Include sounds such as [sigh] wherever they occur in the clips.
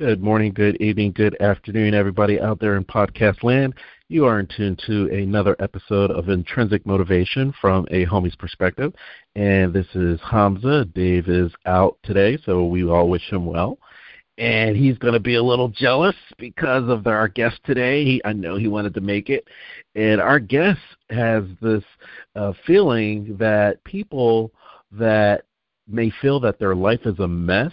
Good morning, good evening, good afternoon, everybody out there in podcast land. You are in tune to another episode of Intrinsic Motivation from a homie's perspective. And this is Hamza. Dave is out today, so we all wish him well. And he's going to be a little jealous because of our guest today. He, I know he wanted to make it. And our guest has this uh, feeling that people that may feel that their life is a mess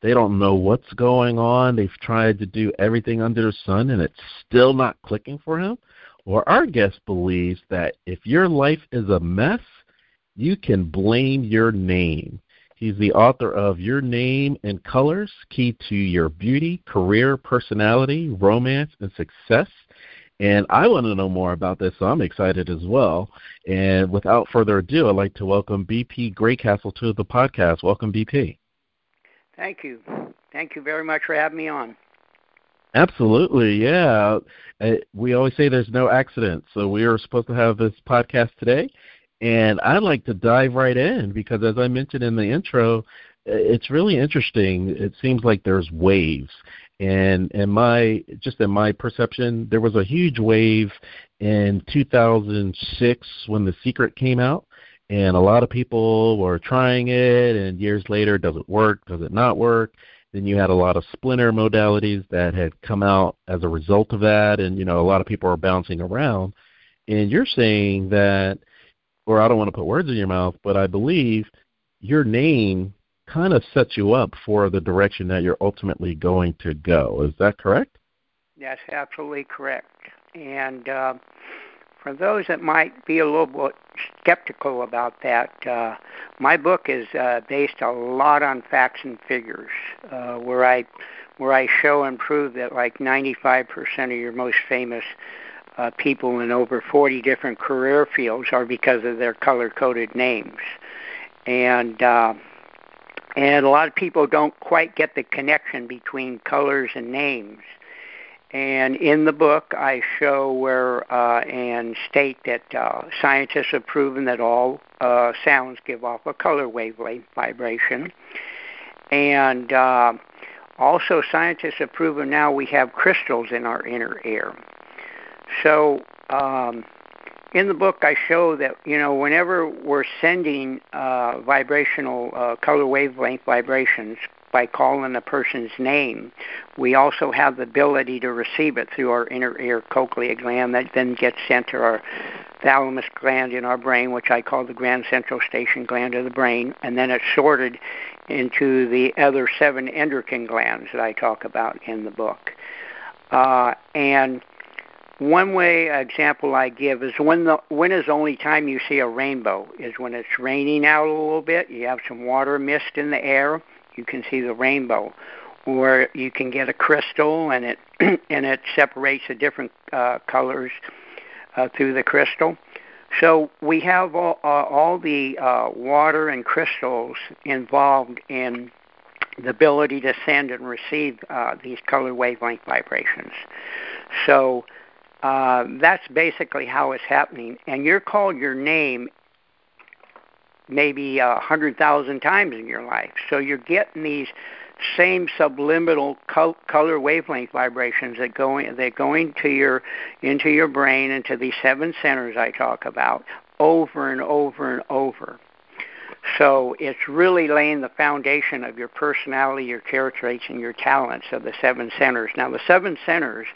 they don't know what's going on. They've tried to do everything under the sun and it's still not clicking for him. Or our guest believes that if your life is a mess, you can blame your name. He's the author of Your Name and Colors Key to Your Beauty, Career, Personality, Romance, and Success. And I want to know more about this, so I'm excited as well. And without further ado, I'd like to welcome BP Greycastle to the podcast. Welcome, BP. Thank you. Thank you very much for having me on. Absolutely, yeah. Uh, we always say there's no accident, so we are supposed to have this podcast today, and I'd like to dive right in because, as I mentioned in the intro, it's really interesting. It seems like there's waves, and in my just in my perception, there was a huge wave in 2006 when The Secret came out, and a lot of people were trying it and years later does it work does it not work? Then you had a lot of splinter modalities that had come out as a result of that and you know a lot of people are bouncing around. And you're saying that or I don't want to put words in your mouth but I believe your name kind of sets you up for the direction that you're ultimately going to go. Is that correct? That's absolutely correct. And uh for those that might be a little bit skeptical about that, uh, my book is uh, based a lot on facts and figures, uh, where I where I show and prove that like 95% of your most famous uh, people in over 40 different career fields are because of their color-coded names, and uh, and a lot of people don't quite get the connection between colors and names. And in the book, I show where uh, and state that uh, scientists have proven that all uh, sounds give off a color wavelength vibration. And uh, also, scientists have proven now we have crystals in our inner ear. So, um, in the book, I show that you know whenever we're sending uh, vibrational uh, color wavelength vibrations by calling a person's name. We also have the ability to receive it through our inner ear cochlea gland that then gets sent to our thalamus gland in our brain, which I call the grand central station gland of the brain, and then it's sorted into the other seven endocrine glands that I talk about in the book. Uh, and one way example I give is when the when is the only time you see a rainbow is when it's raining out a little bit. You have some water mist in the air you can see the rainbow, or you can get a crystal and it [clears throat] and it separates the different uh, colors uh, through the crystal. So we have all, uh, all the uh, water and crystals involved in the ability to send and receive uh, these color wavelength vibrations. So uh, that's basically how it's happening. And you're called your name maybe a hundred thousand times in your life. So you're getting these same subliminal color wavelength vibrations that go in, that go into your into your brain into these seven centers I talk about over and over and over. So it's really laying the foundation of your personality, your character traits, and your talents of the seven centers. Now the seven centers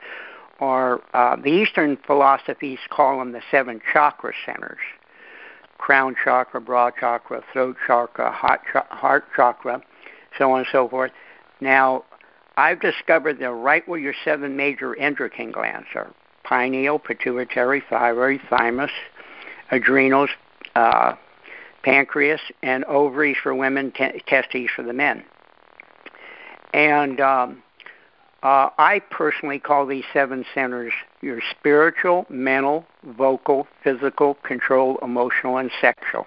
are uh, the Eastern philosophies call them the seven chakra centers crown chakra, brow chakra, throat chakra, heart, chakra, so on and so forth. Now, I've discovered they're right where your seven major endocrine glands are pineal, pituitary, thyroid, thymus, adrenals, uh, pancreas, and ovaries for women, testes for the men. And um, uh, I personally call these seven centers your spiritual, mental, vocal, physical, control, emotional, and sexual.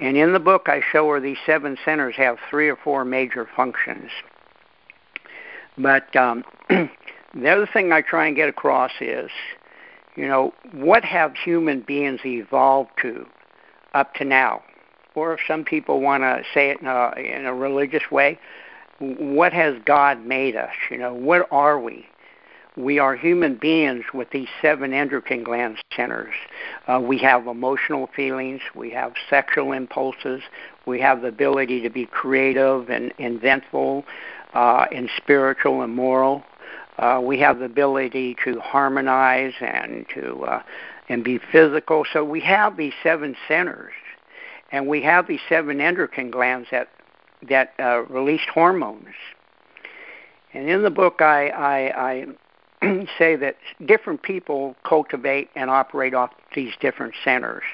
And in the book, I show where these seven centers have three or four major functions. But um, [clears throat] the other thing I try and get across is, you know, what have human beings evolved to up to now? Or if some people want to say it in a, in a religious way, what has God made us? You know, what are we? We are human beings with these seven endocrine gland centers. Uh, we have emotional feelings, we have sexual impulses, we have the ability to be creative and inventful, uh, and spiritual and moral. Uh, we have the ability to harmonize and to uh, and be physical. So we have these seven centers, and we have these seven endocrine glands that that uh, release hormones. And in the book, I, I, I [clears throat] say that different people cultivate and operate off these different centers.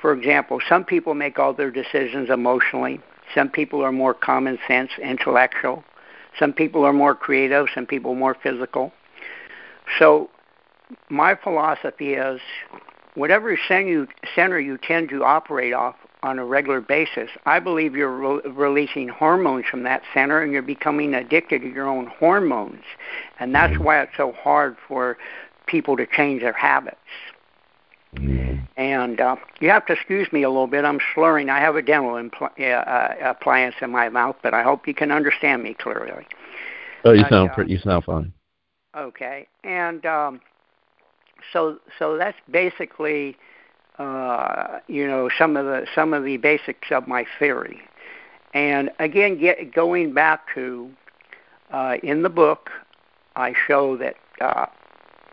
For example, some people make all their decisions emotionally. Some people are more common sense, intellectual. Some people are more creative. Some people more physical. So my philosophy is whatever center you, center you tend to operate off on a regular basis, I believe you're re- releasing hormones from that center and you're becoming addicted to your own hormones. And that's mm-hmm. why it's so hard for people to change their habits. Mm-hmm. And uh, you have to excuse me a little bit. I'm slurring. I have a dental impl- uh, uh, appliance in my mouth, but I hope you can understand me clearly. Oh, you sound uh, you sound fine. Okay, and um, so so that's basically uh, you know some of the some of the basics of my theory. And again, get, going back to uh, in the book, I show that uh,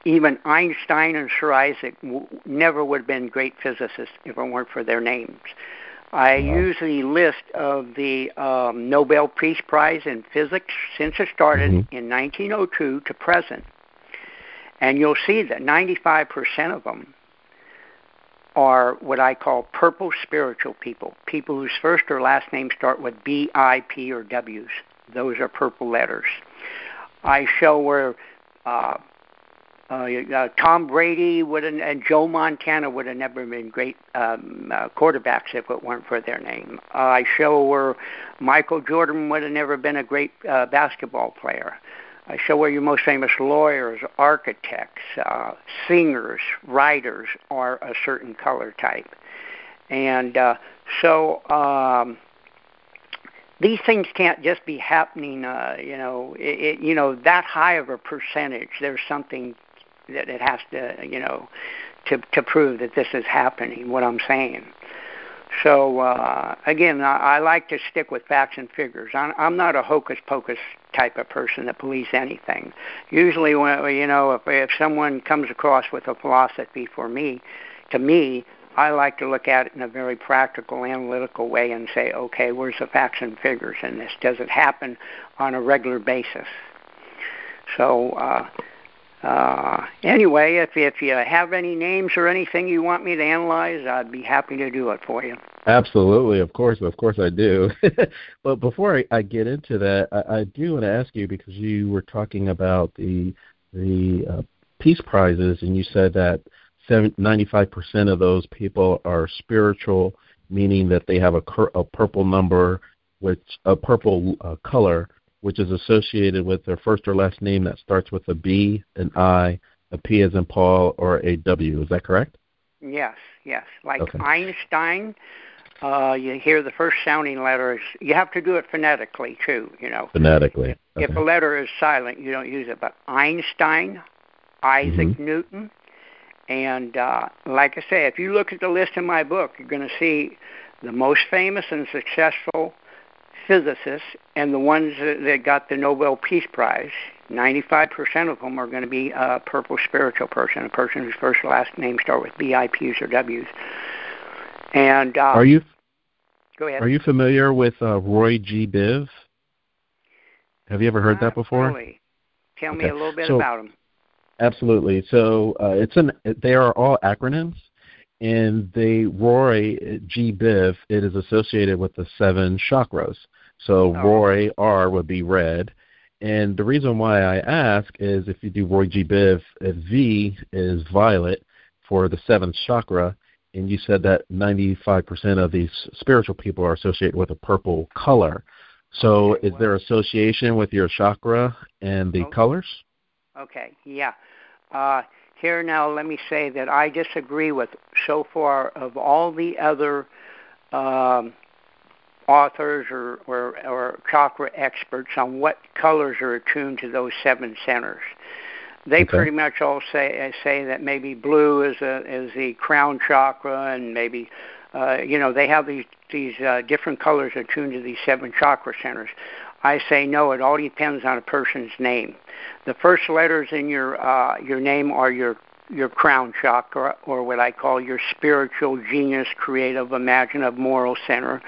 even Einstein and Sir Isaac w- never would have been great physicists if it weren't for their names. I use the list of the um, Nobel Peace Prize in Physics since it started mm-hmm. in 1902 to present. And you'll see that 95% of them are what I call purple spiritual people, people whose first or last name start with B, I, P, or W's. Those are purple letters. I show where uh, uh, uh, Tom Brady would and Joe Montana would have never been great um, uh, quarterbacks if it weren't for their name. Uh, I show where Michael Jordan would have never been a great uh, basketball player. I show where your most famous lawyers, architects, uh, singers, writers are a certain color type. And uh, so um, these things can't just be happening, uh, you know, it, it, you know, that high of a percentage. There's something that it has to, you know, to, to prove that this is happening, what I'm saying. So uh, again, I, I like to stick with facts and figures. I'm, I'm not a hocus pocus type of person that believes anything. Usually, when you know, if if someone comes across with a philosophy for me, to me, I like to look at it in a very practical, analytical way and say, okay, where's the facts and figures in this? Does it happen on a regular basis? So. Uh, uh, anyway, if if you have any names or anything you want me to analyze, I'd be happy to do it for you. Absolutely, of course, of course I do. [laughs] but before I, I get into that, I, I do want to ask you because you were talking about the the uh, peace prizes, and you said that 95% of those people are spiritual, meaning that they have a, a purple number, which a purple uh, color which is associated with their first or last name that starts with a B, an I, a P as in Paul, or a W. Is that correct? Yes, yes. Like okay. Einstein, uh, you hear the first sounding letters. You have to do it phonetically too. You know. Phonetically. If, okay. if a letter is silent, you don't use it. But Einstein, Isaac mm-hmm. Newton, and uh, like I say, if you look at the list in my book, you're going to see the most famous and successful physicists and the ones that got the Nobel Peace Prize, 95% of them are going to be a purple spiritual person, a person whose first or last name start with B, I, P's, or W's. And uh, are you go ahead? Are you familiar with uh, Roy G. Biv? Have you ever heard Not that before? Really. Tell okay. me a little bit so, about him. Absolutely. So uh, it's an they are all acronyms and the Roy G. Biv, it is associated with the seven chakras. So oh. Roy R would be red. And the reason why I ask is if you do Roy G. Biv, if V is violet for the seventh chakra, and you said that 95% of these spiritual people are associated with a purple color. So okay, is well, there association with your chakra and the okay. colors? Okay, yeah. Uh, here now, let me say that I disagree with so far of all the other um, authors or, or, or chakra experts on what colors are attuned to those seven centers. They okay. pretty much all say say that maybe blue is a is the crown chakra, and maybe uh, you know they have these these uh, different colors attuned to these seven chakra centers. I say no. It all depends on a person's name. The first letters in your uh, your name are your your crown chakra, or what I call your spiritual, genius, creative, imaginative, moral center.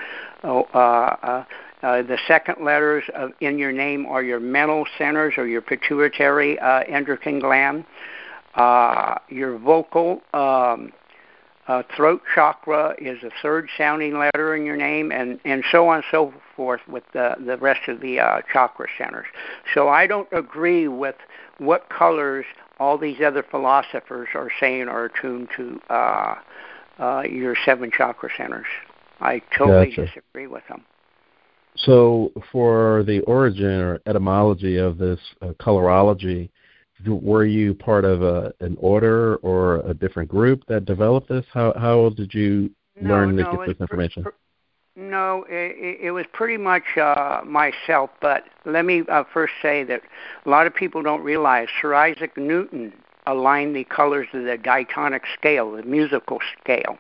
Oh, uh, uh, uh, the second letters of, in your name are your mental centers or your pituitary uh, endocrine gland. Uh, your vocal um, uh, throat chakra is the third sounding letter in your name, and, and so on and so forth with the, the rest of the uh, chakra centers. So I don't agree with what colors all these other philosophers are saying are attuned to uh, uh, your seven chakra centers. I totally gotcha. disagree with them. So, for the origin or etymology of this uh, colorology, were you part of a, an order or a different group that developed this? How how did you no, learn no, to get this information? Pr- no, it, it was pretty much uh, myself. But let me uh, first say that a lot of people don't realize Sir Isaac Newton aligned the colors of the diatonic scale, the musical scale.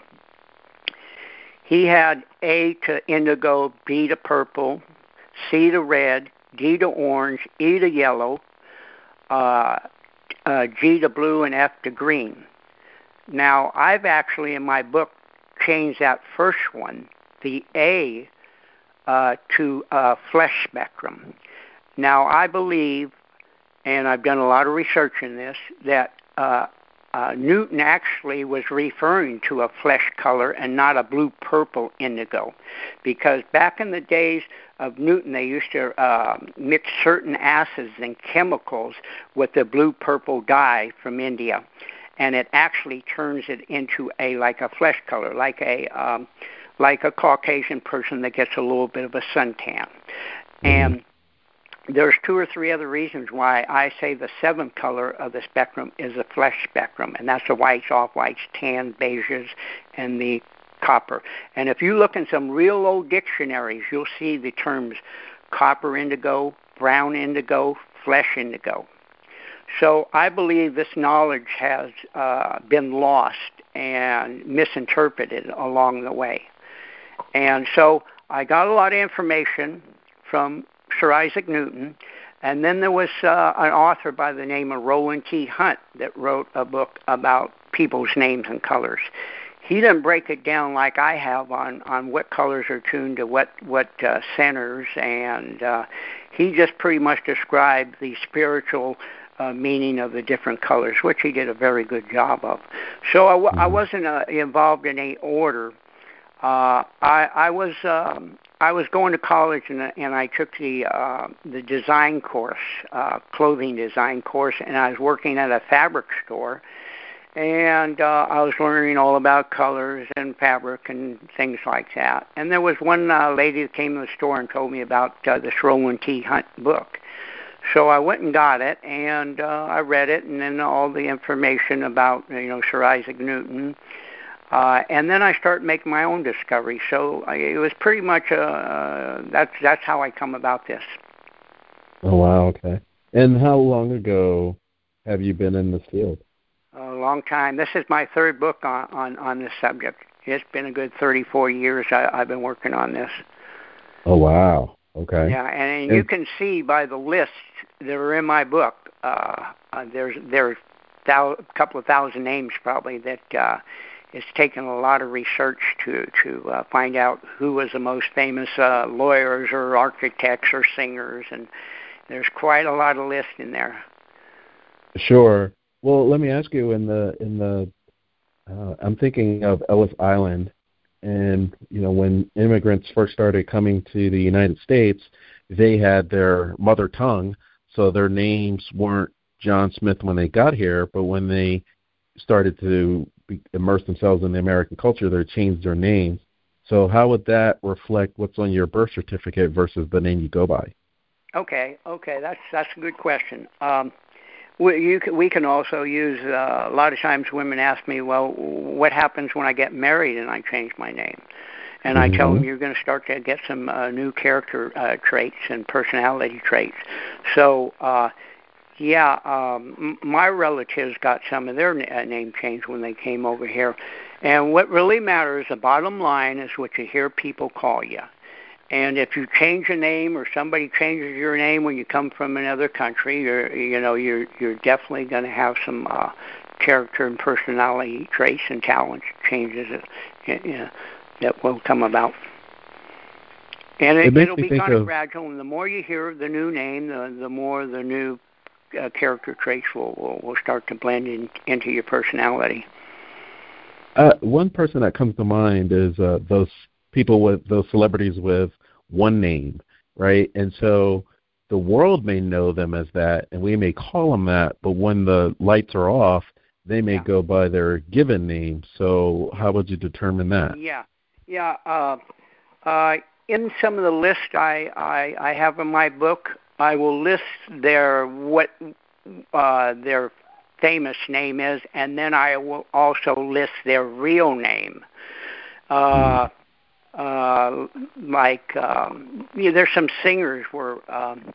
He had A to indigo, B to purple, C to red, D to orange, E to yellow, uh, uh, G to blue, and F to green. Now, I've actually in my book changed that first one, the A, uh, to uh, flesh spectrum. Now, I believe, and I've done a lot of research in this, that uh, uh, Newton actually was referring to a flesh color and not a blue purple indigo. Because back in the days of Newton, they used to uh, mix certain acids and chemicals with the blue purple dye from India. And it actually turns it into a like a flesh color, like a um, like a Caucasian person that gets a little bit of a suntan. Mm-hmm. And there's two or three other reasons why I say the seventh color of the spectrum is the flesh spectrum, and that's the whites, off whites, tan, beiges, and the copper. And if you look in some real old dictionaries, you'll see the terms copper indigo, brown indigo, flesh indigo. So I believe this knowledge has uh, been lost and misinterpreted along the way. And so I got a lot of information from Sir Isaac Newton. And then there was uh, an author by the name of Roland T. Hunt that wrote a book about people's names and colors. He didn't break it down like I have on, on what colors are tuned to what what uh, centers, and uh, he just pretty much described the spiritual uh, meaning of the different colors, which he did a very good job of. So I w- I mm-hmm. wasn't uh, involved in any order. Uh, I, I was um, I was going to college and and I took the uh, the design course, uh, clothing design course, and I was working at a fabric store, and uh, I was learning all about colors and fabric and things like that. And there was one uh, lady that came to the store and told me about uh, the Roland T. Hunt book. So I went and got it, and uh, I read it, and then all the information about you know Sir Isaac Newton uh, and then I start making my own discovery. So I, it was pretty much uh, that's that's how I come about this. Oh wow, okay. And how long ago have you been in this field? A long time. This is my third book on on, on this subject. It's been a good 34 years I, I've been working on this. Oh wow. Okay. Yeah, and, and you can see by the lists that are in my book. Uh, uh, there's there's a couple of thousand names probably that uh, it's taken a lot of research to to uh, find out who was the most famous uh, lawyers or architects or singers, and there's quite a lot of list in there. Sure. Well, let me ask you in the in the uh, I'm thinking of Ellis Island, and you know when immigrants first started coming to the United States, they had their mother tongue, so their names weren't John Smith when they got here, but when they started to immerse themselves in the American culture, they changed their names. So how would that reflect what's on your birth certificate versus the name you go by? Okay, okay, that's that's a good question. Um, we, you can, we can also use uh, a lot of times women ask me, well, what happens when I get married and I change my name? and mm-hmm. I tell them you're going to start to get some uh, new character uh, traits and personality traits. So. uh yeah, um, my relatives got some of their uh, name changed when they came over here. And what really matters, the bottom line, is what you hear people call you. And if you change a name or somebody changes your name when you come from another country, you're you know you're you're definitely going to have some uh, character and personality traits and talent changes that, you know, that will come about. And it, it will be kind of gradual. And the more you hear the new name, the the more the new uh, character traits will, will will start to blend in, into your personality. Uh, one person that comes to mind is uh, those people with those celebrities with one name, right? And so the world may know them as that, and we may call them that, but when the lights are off, they may yeah. go by their given name. So how would you determine that? Yeah, yeah. Uh, uh, in some of the lists I, I I have in my book, I will list their what uh, their famous name is, and then I will also list their real name. Uh, uh, like um, you know, there's some singers where um,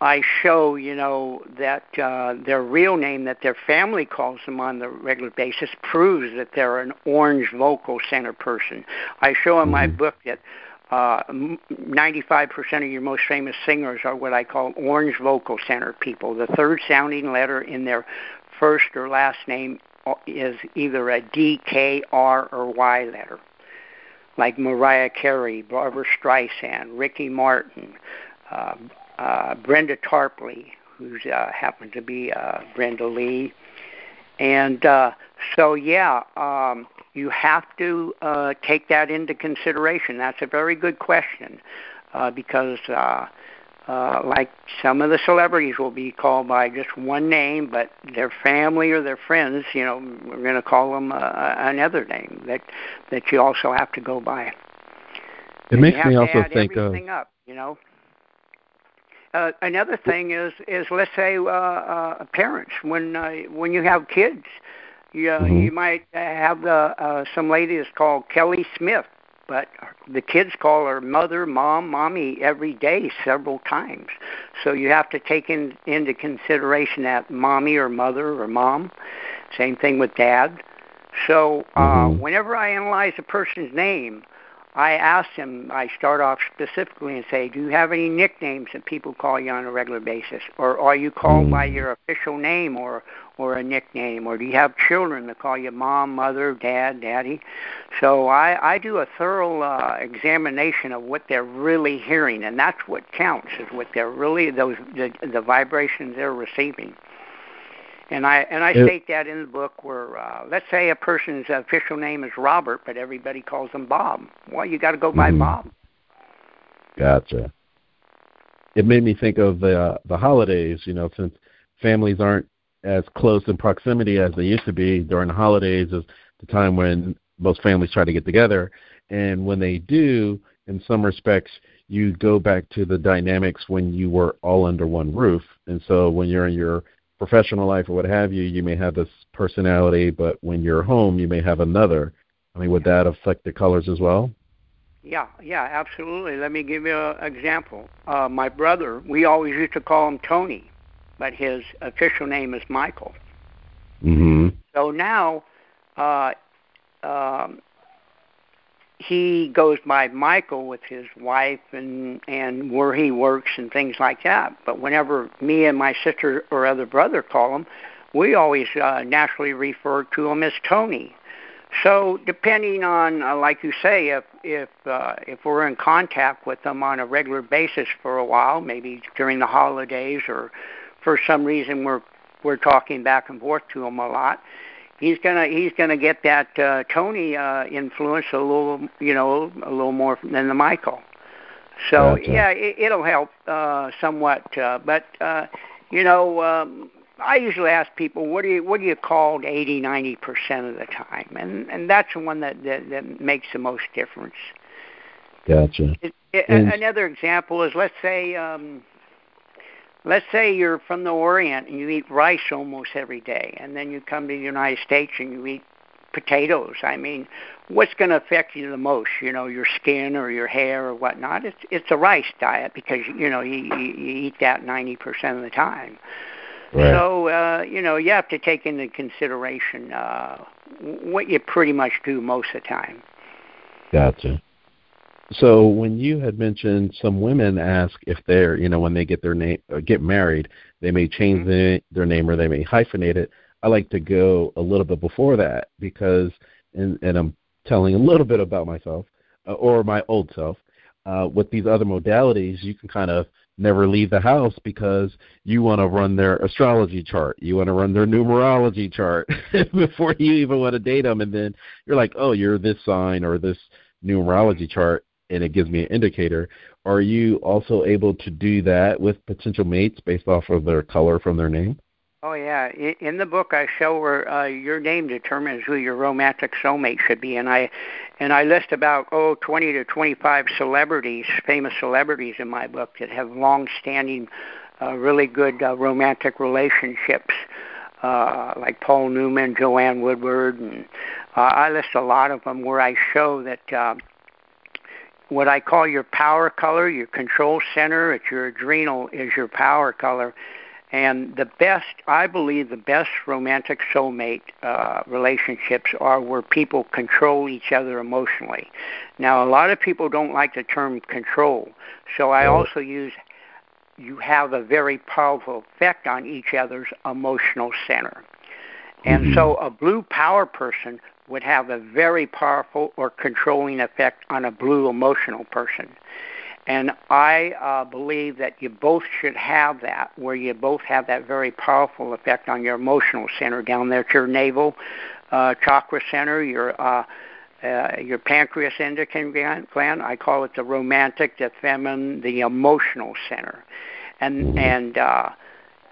I show, you know, that uh, their real name that their family calls them on the regular basis proves that they're an orange vocal center person. I show in my Mm-hmm. book that uh, 95% of your most famous singers are what I call orange vocal center people. The third sounding letter in their first or last name is either a D, K, R, or Y letter, like Mariah Carey, Barbra Streisand, Ricky Martin, uh, uh, Brenda Tarpley, who uh, happens to be uh, Brenda Lee. And uh, so, yeah, um, you have to uh, take that into consideration. That's a very good question uh, because, uh, uh, like some of the celebrities will be called by just one name, but their family or their friends, you know, we're going to call them uh, another name that that you also have to go by. It And makes me also think of up, you know. Uh, another thing is is let's say uh, uh, parents when uh, when you have kids, you uh, Mhm. you might have the uh, some lady is called Kelly Smith, but the kids call her mother, mom, mommy every day, several times. So you have to take in, into consideration that mommy or mother or mom. Same thing with dad. So uh, Mhm. whenever I analyze a person's name, I ask them, I start off specifically and say, Do you have any nicknames that people call you on a regular basis? Or are you called by your official name or, or a nickname? Or do you have children that call you mom, mother, dad, daddy? So I, I do a thorough uh, examination of what they're really hearing, and that's what counts, is what they're really, those the, the vibrations they're receiving. And I and I It- state that in the book where uh, let's say a person's official name is Robert, but everybody calls him Bob. Well, you got to go by Mhm. Bob. Gotcha. It made me think of the uh, the holidays. You know, since families aren't as close in proximity as they used to be during the holidays, is the time when most families try to get together. And when they do, in some respects, you go back to the dynamics when you were all under one roof. And so when you're in your professional life or what have you, you may have this personality, but when you're home, you may have another. I mean, would that affect the colors as well? Yeah, yeah, absolutely. Let me give you an example. Uh, my brother, we always used to call him Tony, but his official name is Michael. Mm-hmm. So now, uh, um, he goes by Michael with his wife and and where he works and things like that. But whenever me and my sister or other brother call him, we always uh, naturally refer to him as Tony. So depending on, uh, like you say, if if uh, if we're in contact with them on a regular basis for a while, maybe during the holidays or for some reason we're we're talking back and forth to him a lot, he's gonna he's gonna get that uh, Tony uh, influence a little you know a little more than the Michael. So Gotcha. yeah, it, it'll help uh, somewhat, uh, but uh, you know. Um, I usually ask people, what do you what do you call eighty ninety percent of the time, and and that's the one that that, that makes the most difference. Gotcha. It, it, And- another example is let's say um, let's say you're from the Orient and you eat rice almost every day, and then you come to the United States and you eat potatoes. I mean, what's going to affect you the most? You know, your skin or your hair or whatnot. It's it's a rice diet because you know you, you, you eat that ninety percent of the time. Right. So uh, you know you have to take into consideration uh, what you pretty much do most of the time. Gotcha. So when you had mentioned some women ask if they're, you know, when they get their name, uh, get married, they may change mm-hmm. the, their name or they may hyphenate it. I like to go a little bit before that because, and, and I'm telling a little bit about myself uh, or my old self. Uh, with these other modalities, you can kind of never leave the house because you want to run their astrology chart. You want to run their numerology chart [laughs] before you even want to date them. And then you're like, oh, you're this sign or this numerology chart and it gives me an indicator. Are you also able to do that with potential mates based off of their color from their name? Oh yeah, in the book I show where uh, your name determines who your romantic soulmate should be, and I and I list about oh twenty to twenty five celebrities, famous celebrities in my book that have long-standing, uh, really good uh, romantic relationships, uh, like Paul Newman, Joanne Woodward, and uh, I list a lot of them where I show that. Uh, what I call your power color, your control center it's your adrenal is your power color. And the best, I believe, the best romantic soulmate uh, relationships are where people control each other emotionally. Now, a lot of people don't like the term control, so I also use you have a very powerful effect on each other's emotional center. And mm-hmm. so a blue power person would have a very powerful or controlling effect on a blue emotional person. And I uh, believe that you both should have that, where you both have that very powerful effect on your emotional center down there at your navel uh, chakra center, your uh, uh, your pancreas endocrine gland. I call it the romantic, the feminine, the emotional center, and and uh,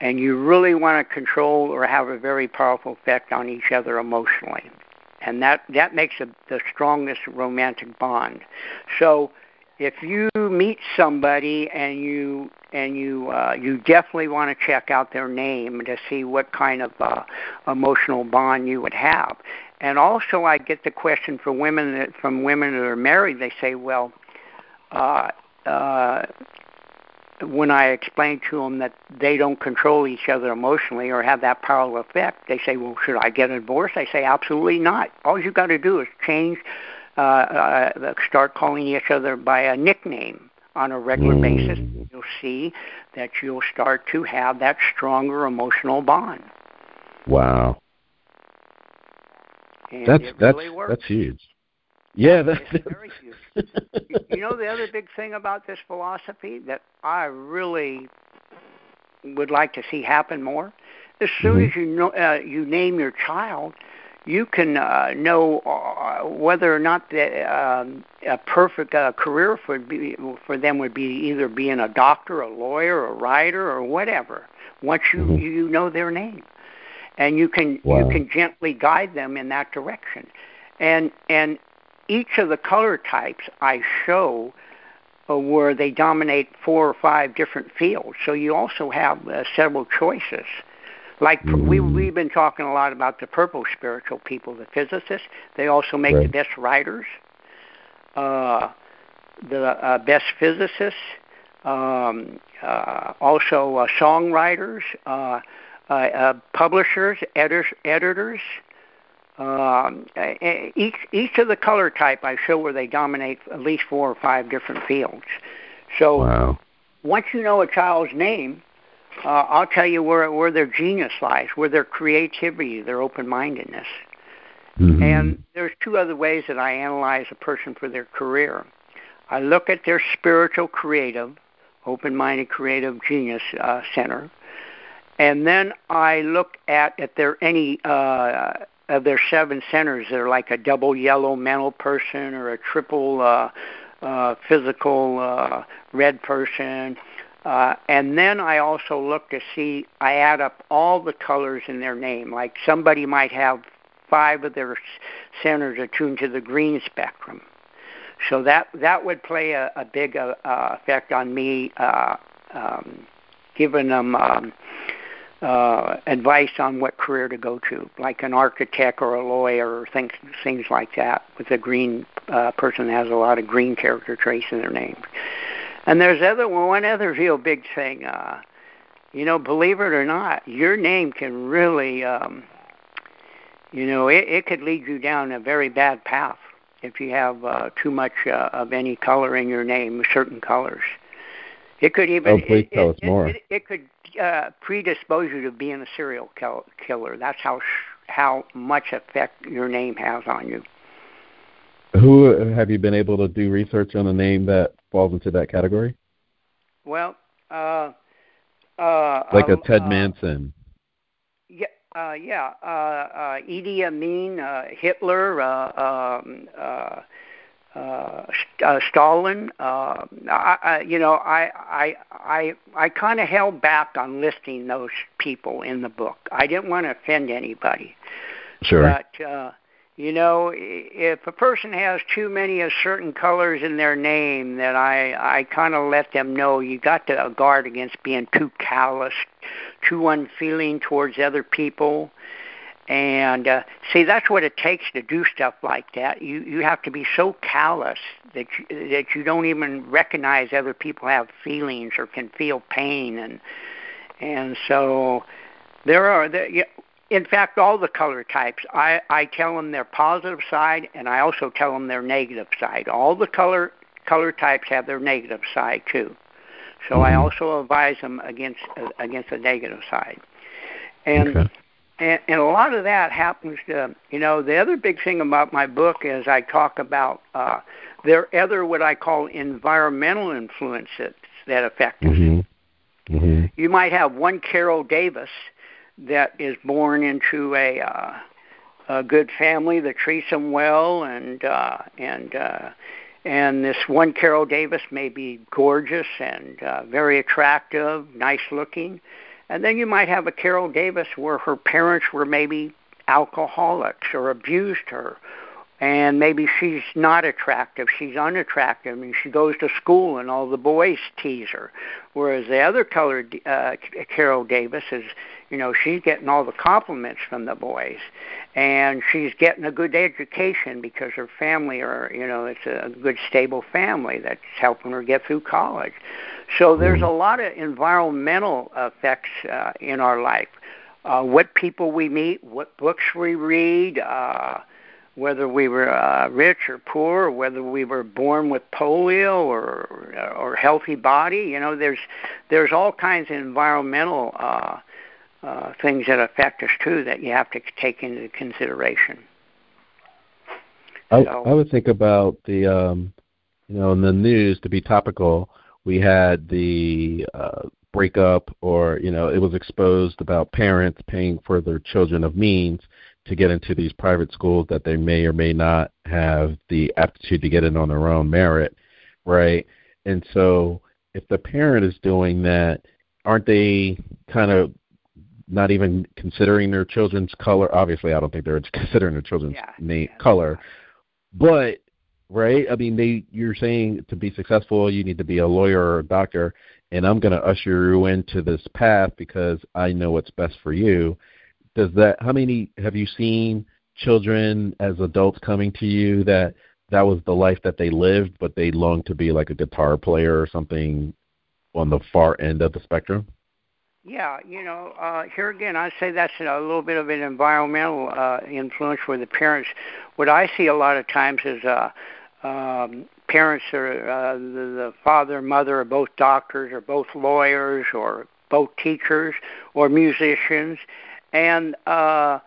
and you really want to control or have a very powerful effect on each other emotionally and that that makes a, the strongest romantic bond. So if you meet somebody and you and you uh, you definitely want to check out their name to see what kind of uh, emotional bond you would have. And also, I get the question for women that, from women that are married. They say, "Well, uh, uh, when I explain to them that they don't control each other emotionally or have that powerful effect, they say, "Well, should I get a divorce?" I say, "Absolutely not. All you got to do is change, uh, uh, start calling each other by a nickname on a regular basis. You'll see that you'll start to have that stronger emotional bond." Wow. And that's that's really that's huge. Yeah, that's very [laughs] huge. you know the other big thing about this philosophy that I really would like to see happen more. As soon mm-hmm. as you know uh, you name your child, you can uh, know uh, whether or not the, um, a perfect uh, career for be, for them would be either being a doctor, a lawyer, a writer, or whatever. Once you mm-hmm. you know their name, and you can wow. you can gently guide them in that direction, and and each of the color types I show uh, where they dominate four or five different fields. So you also have uh, several choices. Like we we've been talking a lot about the purple spiritual people, the physicists. They also make right. the best writers, uh, the uh, best physicists, um, uh, also uh, songwriters, uh, uh, uh, publishers, editors, editors um, each each of the color type I show where they dominate at least four or five different fields. So wow. once you know a child's name, uh, I'll tell you where where their genius lies, where their creativity, their open mindedness. Mm-hmm. And there's two other ways that I analyze a person for their career. I look at their spiritual creative, open minded creative genius uh, center. And then I look at at their any uh, of their seven centers. They're like a double yellow mental person or a triple uh, uh, physical uh, red person. Uh, and then I also look to see, I add up all the colors in their name. Like somebody might have five of their centers attuned to the green spectrum. So that that would play a, a big uh, uh, effect on me, uh, um, giving them um, uh, advice on what career to go to, like an architect or a lawyer or things things like that, with a green uh, person that has a lot of green character traits in their name. And there's other one other real big thing. Uh, you know, believe it or not, your name can really, um, you know, it, it could lead you down a very bad path if you have uh, too much uh, of any color in your name, certain colors. It could even. Oh, please it, tell it, us more. It, it, it could uh, predispose you to being a serial kill- killer. That's how how much effect your name has on you. Who have you been able to do research on a name that falls into that category? Well, uh, uh, like a Ted uh, Manson. Yeah, uh, yeah. Uh, uh, Idi Amin, uh, Hitler, uh, um, uh, uh, uh, Stalin. Uh, I, I, you know, I I I I kind of held back on listing those people in the book. I didn't want to offend anybody. Sure. But uh, you know, if a person has too many of certain colors in their name, then I I kind of let them know you got to guard against being too callous, too unfeeling towards other people and uh, see, that's what it takes to do stuff like that. You you have to be so callous that you, that you don't even recognize other people have feelings or can feel pain, and and so there are the. In fact, all the color types, I, I tell them their positive side, and I also tell them their negative side. All the color color types have their negative side too, so I Mm-hmm. also advise them against against the negative side. And Okay. And, and a lot of that happens to you know the other big thing about my book is I talk about uh, there are other what I call environmental influences that affect us. Mm-hmm. Mm-hmm. You might have one Carol Davis that is born into a uh, a good family that treats them well, and uh, and uh, and this one Carol Davis may be gorgeous and uh, very attractive, nice looking, and then you might have a Carol Davis where her parents were maybe alcoholics or abused her, and maybe she's not attractive, she's unattractive, and she goes to school and all the boys tease her. Whereas the other colored uh, Carol Davis is, you know, she's getting all the compliments from the boys, and she's getting a good education because her family are, you know, it's a good stable family that's helping her get through college. So there's a lot of environmental effects uh, in our life. Uh, what people we meet, what books we read, uh, whether we were uh, rich or poor, or whether we were born with polio or or healthy body. You know, there's there's all kinds of environmental uh, uh, things that affect us too that you have to take into consideration. I, So- I would think about the, um, you know, in the news to be topical. We had the uh, breakup, or you know, it was exposed about parents paying for their children of means to get into these private schools that they may or may not have the aptitude to get in on their own merit, right? And so, if the parent is doing that, aren't they kind of not even considering their children's color? Obviously, I don't think they're [laughs] considering their children's Yeah, name yeah. color, but right? I mean, they you're saying to be successful, you need to be a lawyer or a doctor, and I'm going to usher you into this path because I know what's best for you. Does that? How many have you seen children as adults coming to you that that was the life that they lived, but they longed to be like a guitar player or something on the far end of the spectrum? Yeah, you know, uh, here again, I say that's a little bit of an environmental uh, influence for the parents. What I see a lot of times is uh, um, parents are uh, the, the father and mother are both doctors or both lawyers or both teachers or musicians, and uh,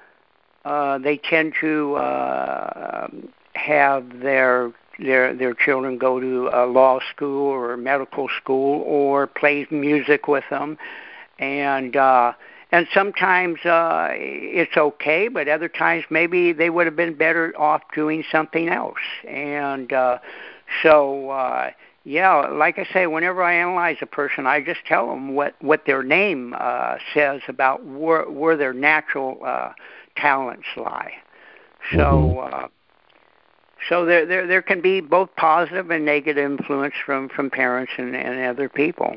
uh, they tend to uh, have their their their children go to a law school or medical school or play music with them and uh and sometimes uh it's okay but other times maybe they would have been better off doing something else. And uh so uh yeah like i say whenever i analyze a person i just tell them what what their name uh says about where where their natural uh talents lie. So uh so there there there can be both positive and negative influence from from parents and, and other people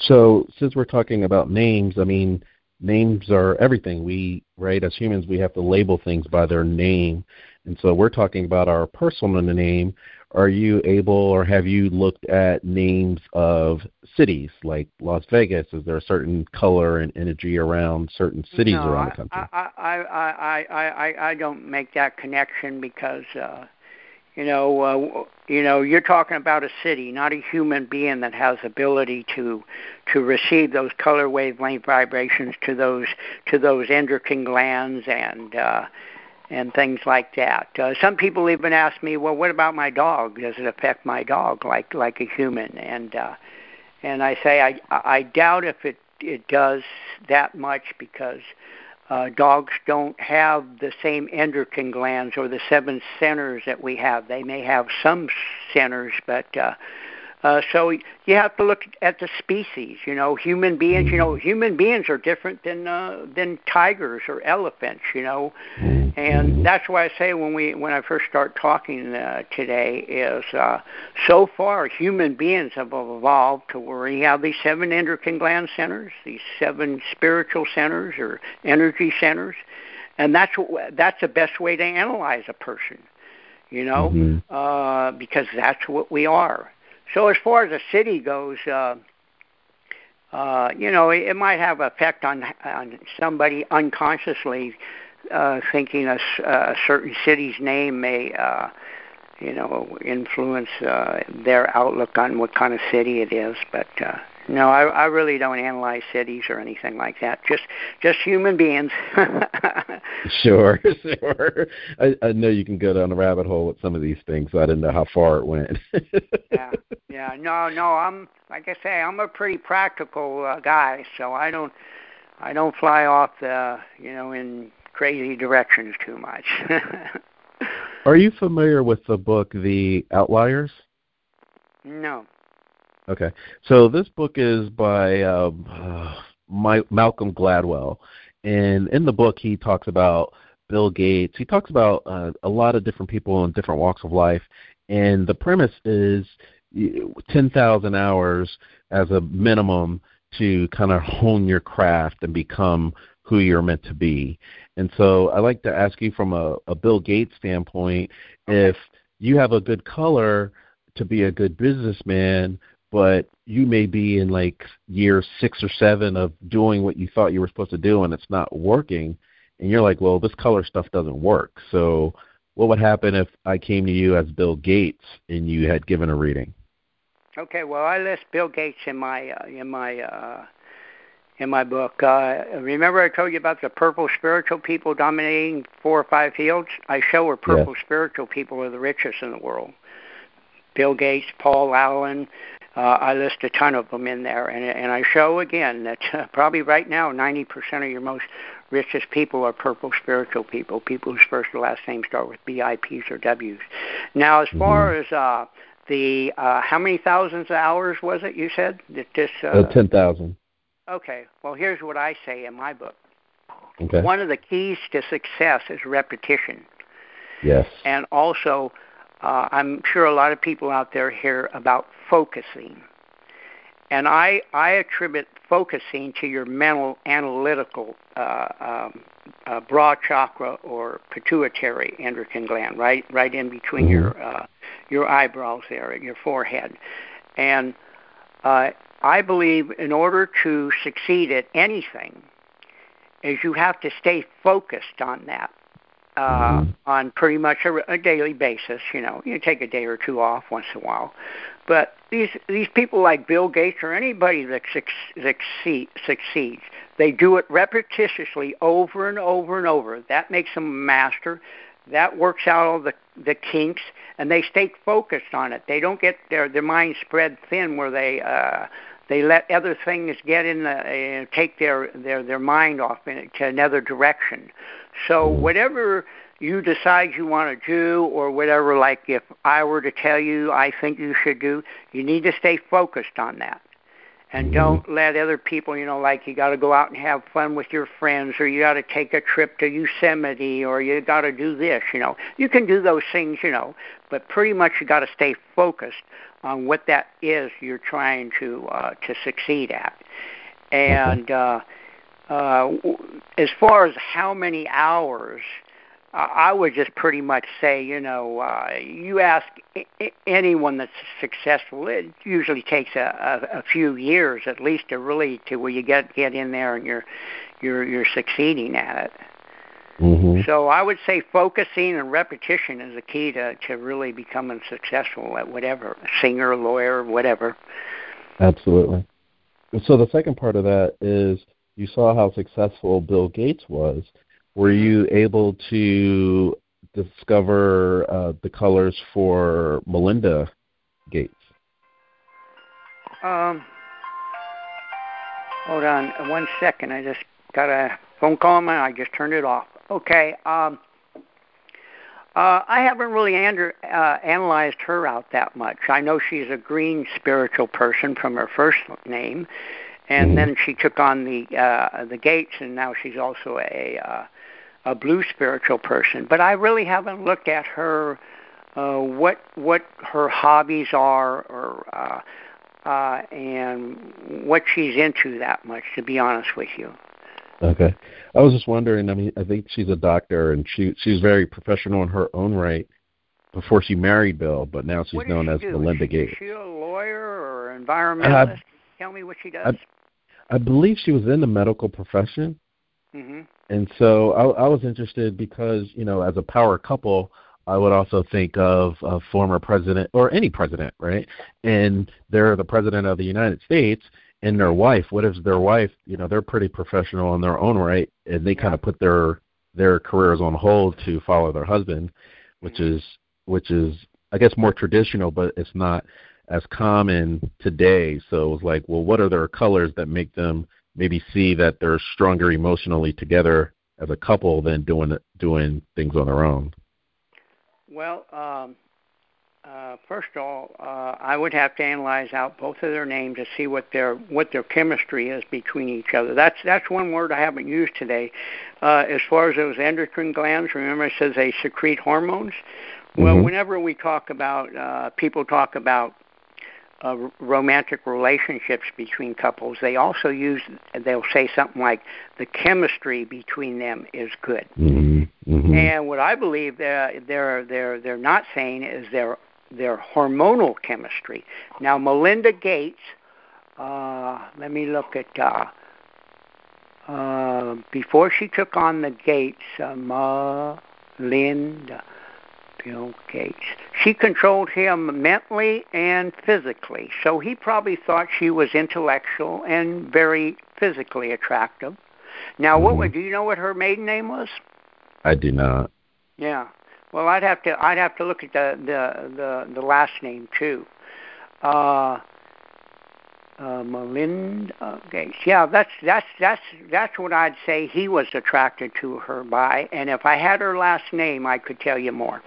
So, since we're talking about names, I mean, names are everything. We, right, as humans, we have to label things by their name. And so we're talking about our personal name. Are you able or have you looked at names of cities like Las Vegas? Is there a certain color and energy around certain cities no, around the country? I, I, I, I, I, I don't make that connection because uh, you know, uh, you know, you're talking about a city, not a human being that has ability to to receive those color wavelength vibrations to those to those endocrine glands and uh, and things like that. Uh, some people even ask me, well, what about my dog? Does it affect my dog like like a human? And uh, and I say I I doubt if it it does that much because uh, dogs don't have the same endocrine glands or the seven centers that we have. They may have some centers, but uh, uh, so you have to look at the species. You know, human beings. You know, human beings are different than uh, than tigers or elephants. You know, and that's why I say when we when I first start talking uh, today is uh, so far human beings have evolved to where we have these seven endocrine gland centers, these seven spiritual centers or energy centers, and that's what, that's the best way to analyze a person. You know, mm-hmm. uh, because that's what we are so as far as the city goes, uh, uh, you know, it, it might have effect on on somebody unconsciously uh, thinking a, a certain city's name may, uh, you know, influence uh, their outlook on what kind of city it is. But uh, no, I, I really don't analyze cities or anything like that. Just just human beings. [laughs] sure, [laughs] sure. I, I know you can go down a rabbit hole with some of these things. So I didn't know how far it went. yeah, [laughs] yeah. No, no. I'm like I say, I'm a pretty practical uh, guy, so I don't I don't fly off the you know in crazy directions too much. Are you familiar with the book The Outliers? No. Okay, so this book is by um, uh, My, Malcolm Gladwell, and in the book he talks about Bill Gates. He talks about uh, a lot of different people in different walks of life, and the premise is ten thousand hours as a minimum to kind of hone your craft and become who you're meant to be. And so I like to ask you from a, a Bill Gates standpoint if you have a good color to be a good businessman, but you may be in like year six or seven of doing what you thought you were supposed to do and it's not working and you're like well this color stuff doesn't work so what would happen if i came to you as bill gates and you had given a reading okay well i list bill gates in my uh, in my uh in my book. Uh, remember, I told you about the purple spiritual people dominating four or five fields? I show where purple yes. spiritual people are the richest in the world. Bill Gates, Paul Allen, uh, I list a ton of them in there, and and I show again that uh, probably right now 90% of your most richest people are purple spiritual people, people whose first or last name start with B, I, P's, or W's. Now, as far mm-hmm. as uh, the uh, how many thousands of hours was it you said that this? Uh, uh, Ten thousand. Okay. Well, here's what I say in my book. Okay. One of the keys to success is repetition. Yes. And also uh, I'm sure a lot of people out there hear about focusing. And I, I attribute focusing to your mental analytical uh, um, uh, brow chakra or pituitary endocrine gland, right, right in between mm-hmm. your uh, your eyebrows there, your forehead. And uh, I believe in order to succeed at anything, is you have to stay focused on that uh, on pretty much a, a daily basis. You know, you take a day or two off once in a while, but these these people like Bill Gates or anybody that succeed, succeeds, they do it repetitiously over and over and over. That makes them a master. That works out all the the kinks, and they stay focused on it. They don't get their their mind spread thin where they. Uh, they let other things get in the uh, take their their their mind off in, to another direction. So whatever you decide you want to do or whatever like if I were to tell you I think you should do, you need to stay focused on that. and don't let other people, you know, like you got to go out and have fun with your friends, or you got to take a trip to Yosemite, or you got to do this, you know. You can do those things, you know, but pretty much you got to stay focused on what that is you're trying to uh, to succeed at. And uh, uh, as far as how many hours I would just pretty much say, you know, uh, you ask I- anyone that's successful, it usually takes a, a, a few years at least to really to where you get get in there and you're you're you're succeeding at it. Mm-hmm. So I would say focusing and repetition is the key to to really becoming successful at whatever singer, lawyer, whatever. Absolutely. So the second part of that is you saw how successful Bill Gates was were you able to discover uh, the colors for Melinda Gates? Um, hold on one second. I just got a phone call my. I just turned it off. Okay. Um, uh, I haven't really under, uh, analyzed her out that much. I know she's a green spiritual person from her first name, and then she took on the uh, the Gates, and now she's also a uh, a blue spiritual person, but I really haven't looked at her uh, what what her hobbies are or uh, uh, and what she's into that much. To be honest with you. Okay, I was just wondering. I mean, I think she's a doctor, and she she's very professional in her own right. Before she married Bill, but now she's known as do? Melinda Gates. Is she a lawyer or environmentalist? Uh, Tell me what she does. I, I believe she was in the medical profession. Mm-hmm. And so I, I was interested because, you know, as a power couple, I would also think of a former president or any president, right? And they're the president of the United States and their wife. What if their wife, you know, they're pretty professional in their own right and they yeah. kind of put their their careers on hold to follow their husband, which mm-hmm. is which is I guess more traditional, but it's not as common today. So it was like, well, what are their colors that make them maybe see that they're stronger emotionally together as a couple than doing doing things on their own? Well, um, uh, first of all, uh, I would have to analyze out both of their names to see what their what their chemistry is between each other. That's that's one word I haven't used today. Uh, as far as those endocrine glands, remember it says they secrete hormones. Well, mm-hmm. whenever we talk about uh, people talk about uh, romantic relationships between couples, they also use they'll say something like the chemistry between them is good. Mm-hmm. Mm-hmm. And what I believe they're they're they're they're not saying is their their hormonal chemistry. Now Melinda Gates, uh, let me look at uh, uh, before she took on the Gates, uh, Melinda Bill Gates. She controlled him mentally and physically, so he probably thought she was intellectual and very physically attractive. Now, what would, do you know what her maiden name was? I do not. Yeah. Well, I'd have to I'd have to look at the the the, the last name too. Uh, uh, Melinda Gates. Yeah, that's that's that's that's what I'd say he was attracted to her by. And if I had her last name, I could tell you more.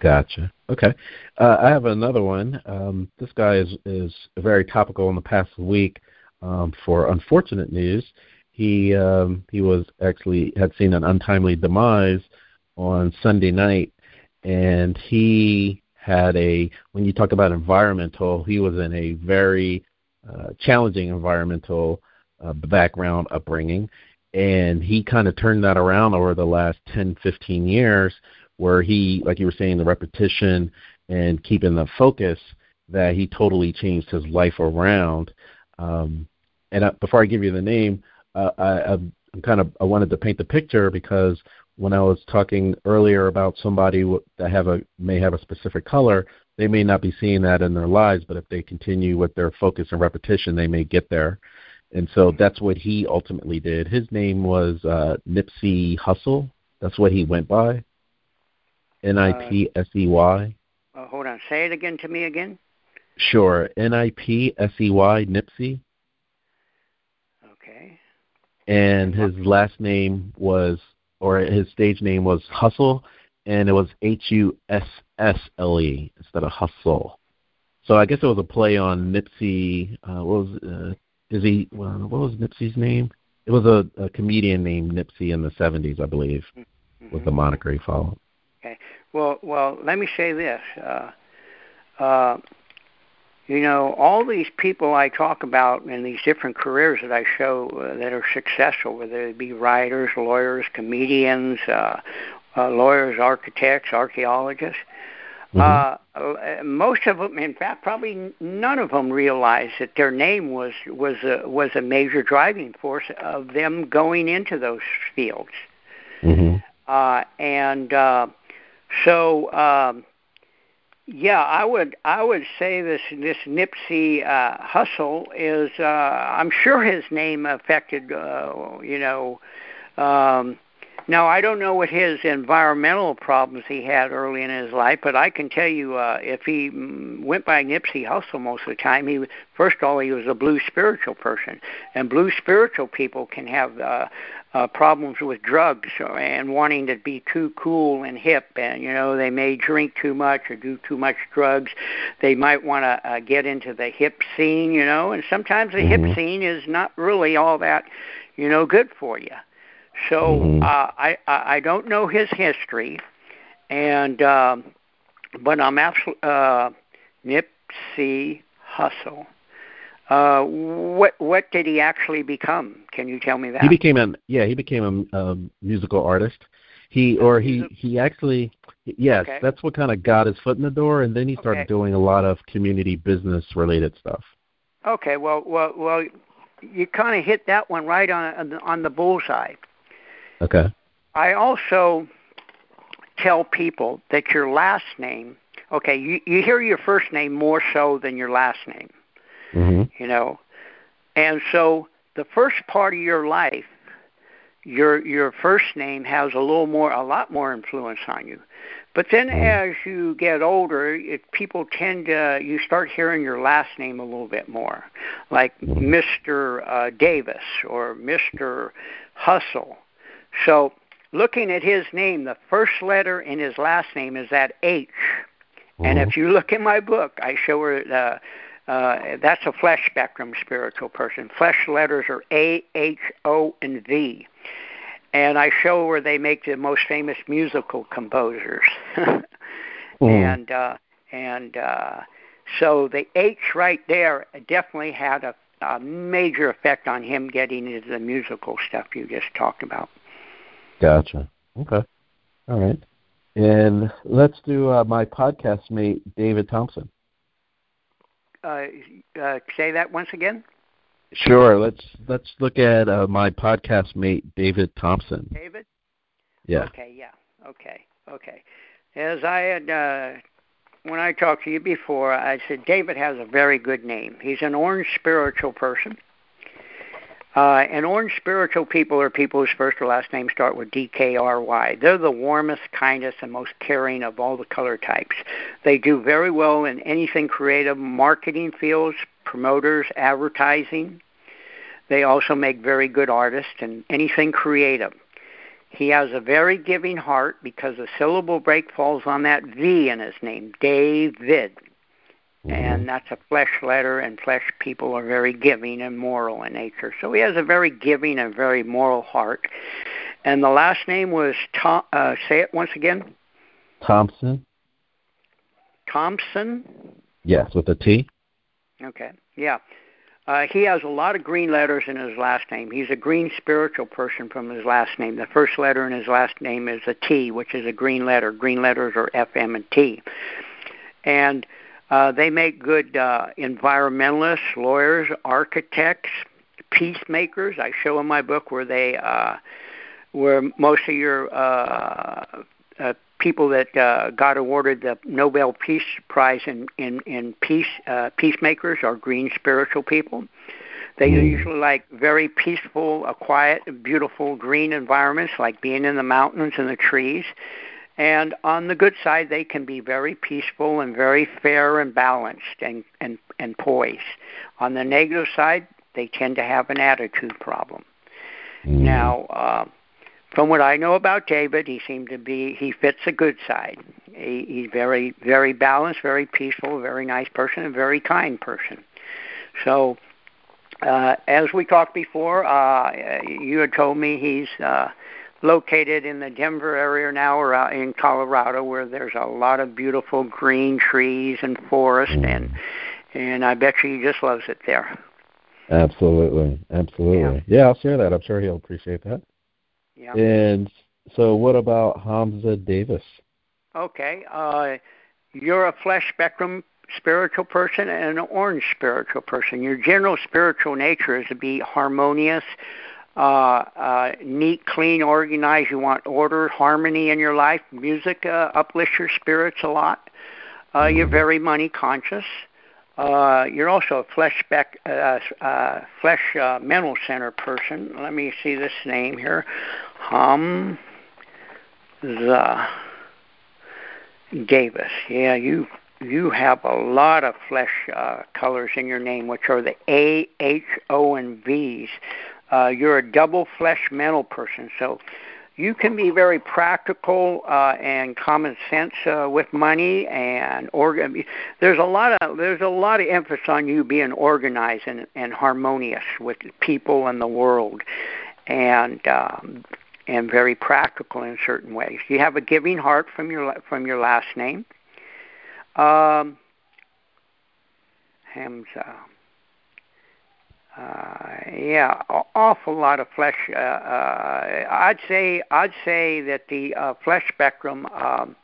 Gotcha. Okay. Uh, I have another one. Um, this guy is is very topical in the past week um, for unfortunate news. He um, he was actually had seen an untimely demise on Sunday night, and he had a when you talk about environmental, he was in a very uh, challenging environmental uh, background upbringing, and he kind of turned that around over the last 10, 15 years where he, like you were saying, the repetition and keeping the focus, that he totally changed his life around. Um, and I, before I give you the name, uh, I, I'm kind of I wanted to paint the picture because when I was talking earlier about somebody that have a may have a specific color, they may not be seeing that in their lives, but if they continue with their focus and repetition, they may get there. And so that's what he ultimately did. His name was uh, Nipsey Hussle. That's what he went by. N I P S E Y. Uh, hold on. Say it again to me again. Sure. N I P S E Y, Nipsey. Okay. And his last name was, or his stage name was Hussle, and it was H U S S L E instead of Hustle. So I guess it was a play on Nipsey. Uh, what was uh, is he? Well, what was Nipsey's name? It was a, a comedian named Nipsey in the '70s, I believe, mm-hmm. was the moniker he followed. Okay. Well, well, let me say this. Uh, uh, you know, all these people I talk about in these different careers that I show uh, that are successful, whether they be writers, lawyers, comedians, uh, uh, lawyers, architects, archaeologists. Mm-hmm. Uh, uh, most of them, in fact, probably none of them realized that their name was was a, was a major driving force of them going into those fields. Mm-hmm. Uh, and uh, so, um, yeah, I would I would say this this Nipsey uh, Hussle is uh, I'm sure his name affected uh, you know. Um, now, I don't know what his environmental problems he had early in his life, but I can tell you, uh, if he mm, went by Nipsey Hussle most of the time, he first of all he was a blue spiritual person, and blue spiritual people can have uh, uh, problems with drugs and wanting to be too cool and hip, and you know they may drink too much or do too much drugs. They might want to uh, get into the hip scene, you know, and sometimes the mm-hmm. hip scene is not really all that, you know, good for you. So mm-hmm. uh, I I don't know his history, and um, but I'm absolutely uh, Nipsey Hussle. Uh, what what did he actually become? Can you tell me that? He became a yeah he became a, musical artist. He or he he actually yes okay. that's what kind of got his foot in the door, and then he started okay. doing a lot of community business related stuff. Okay, well well well, you kind of hit that one right on on the bullseye. Okay. I also tell people that your last name, okay, you, you hear your first name more so than your last name. Mm-hmm. You know, and so the first part of your life, your your first name has a little more, a lot more influence on you. But then mm-hmm. as you get older, it, people tend to, you start hearing your last name a little bit more, like Mr. Mm-hmm. Uh, Davis or Mr. Hussle so, looking at his name, the first letter in his last name is that H. Mm-hmm. And if you look in my book, I show her uh, uh, that's a flesh spectrum spiritual person. Flesh letters are A, H, O, and V. And I show where they make the most famous musical composers. [laughs] mm. And uh, and uh, so the H right there definitely had a, a major effect on him getting into the musical stuff you just talked about. Gotcha. Okay. All right. And let's do uh, my podcast mate, David Thompson. Uh, uh, say that once again. Sure. Let's let's look at uh, my podcast mate, David Thompson. David. Yeah. Okay. Yeah. Okay. Okay. As I had uh, when I talked to you before, I said David has a very good name. He's an orange spiritual person. Uh, and orange spiritual people are people whose first or last name start with DKRY. They're the warmest, kindest, and most caring of all the color types. They do very well in anything creative, marketing fields, promoters, advertising. They also make very good artists and anything creative. He has a very giving heart because the syllable break falls on that V in his name, David. Mm-hmm. And that's a flesh letter, and flesh people are very giving and moral in nature. So he has a very giving and very moral heart. And the last name was Tom. Uh, say it once again. Thompson. Thompson. Yes, with a T. Okay. Yeah. Uh, he has a lot of green letters in his last name. He's a green spiritual person from his last name. The first letter in his last name is a T, which is a green letter. Green letters are F, M, and T. And uh, they make good uh, environmentalists, lawyers, architects, peacemakers. I show in my book where they, uh, where most of your uh, uh, people that uh, got awarded the Nobel Peace Prize in in, in peace uh, peacemakers are green spiritual people. They mm. usually like very peaceful, a quiet, beautiful green environments, like being in the mountains and the trees. And on the good side, they can be very peaceful and very fair and balanced and, and, and poised. On the negative side, they tend to have an attitude problem. Mm. Now, uh, from what I know about David, he seemed to be, he fits the good side. He, he's very, very balanced, very peaceful, very nice person, a very kind person. So uh, as we talked before, uh, you had told me he's uh, located in the Denver area now, or out in Colorado, where there's a lot of beautiful green trees and forest, and and I bet you he just loves it there. Absolutely, absolutely. Yeah, yeah I'll share that. I'm sure he'll appreciate that. Yeah. And so, what about Hamza Davis? Okay, uh, you're a flesh spectrum spiritual person and an orange spiritual person. Your general spiritual nature is to be harmonious, uh, uh, neat, clean, organized. You want order, harmony in your life. Music uh, uplifts your spirits a lot. Uh, you're very money conscious. Uh, you're also a flesh spec, uh, uh, flesh uh, mental center person. Let me see this name here. Hum the Davis. Yeah, you you have a lot of flesh uh, colors in your name, which are the A, H, O, and V's. Uh, you're a double flesh mental person, so you can be very practical uh, and common sense uh, with money and organ. There's a lot of there's a lot of emphasis on you being organized and, and harmonious with people and the world, and um, and very practical in certain ways. You have a giving heart from your from your last name. Um, Hamza. Uh, yeah, awful lot of flesh. Uh, uh, I'd say I'd say that the uh, flesh spectrum um,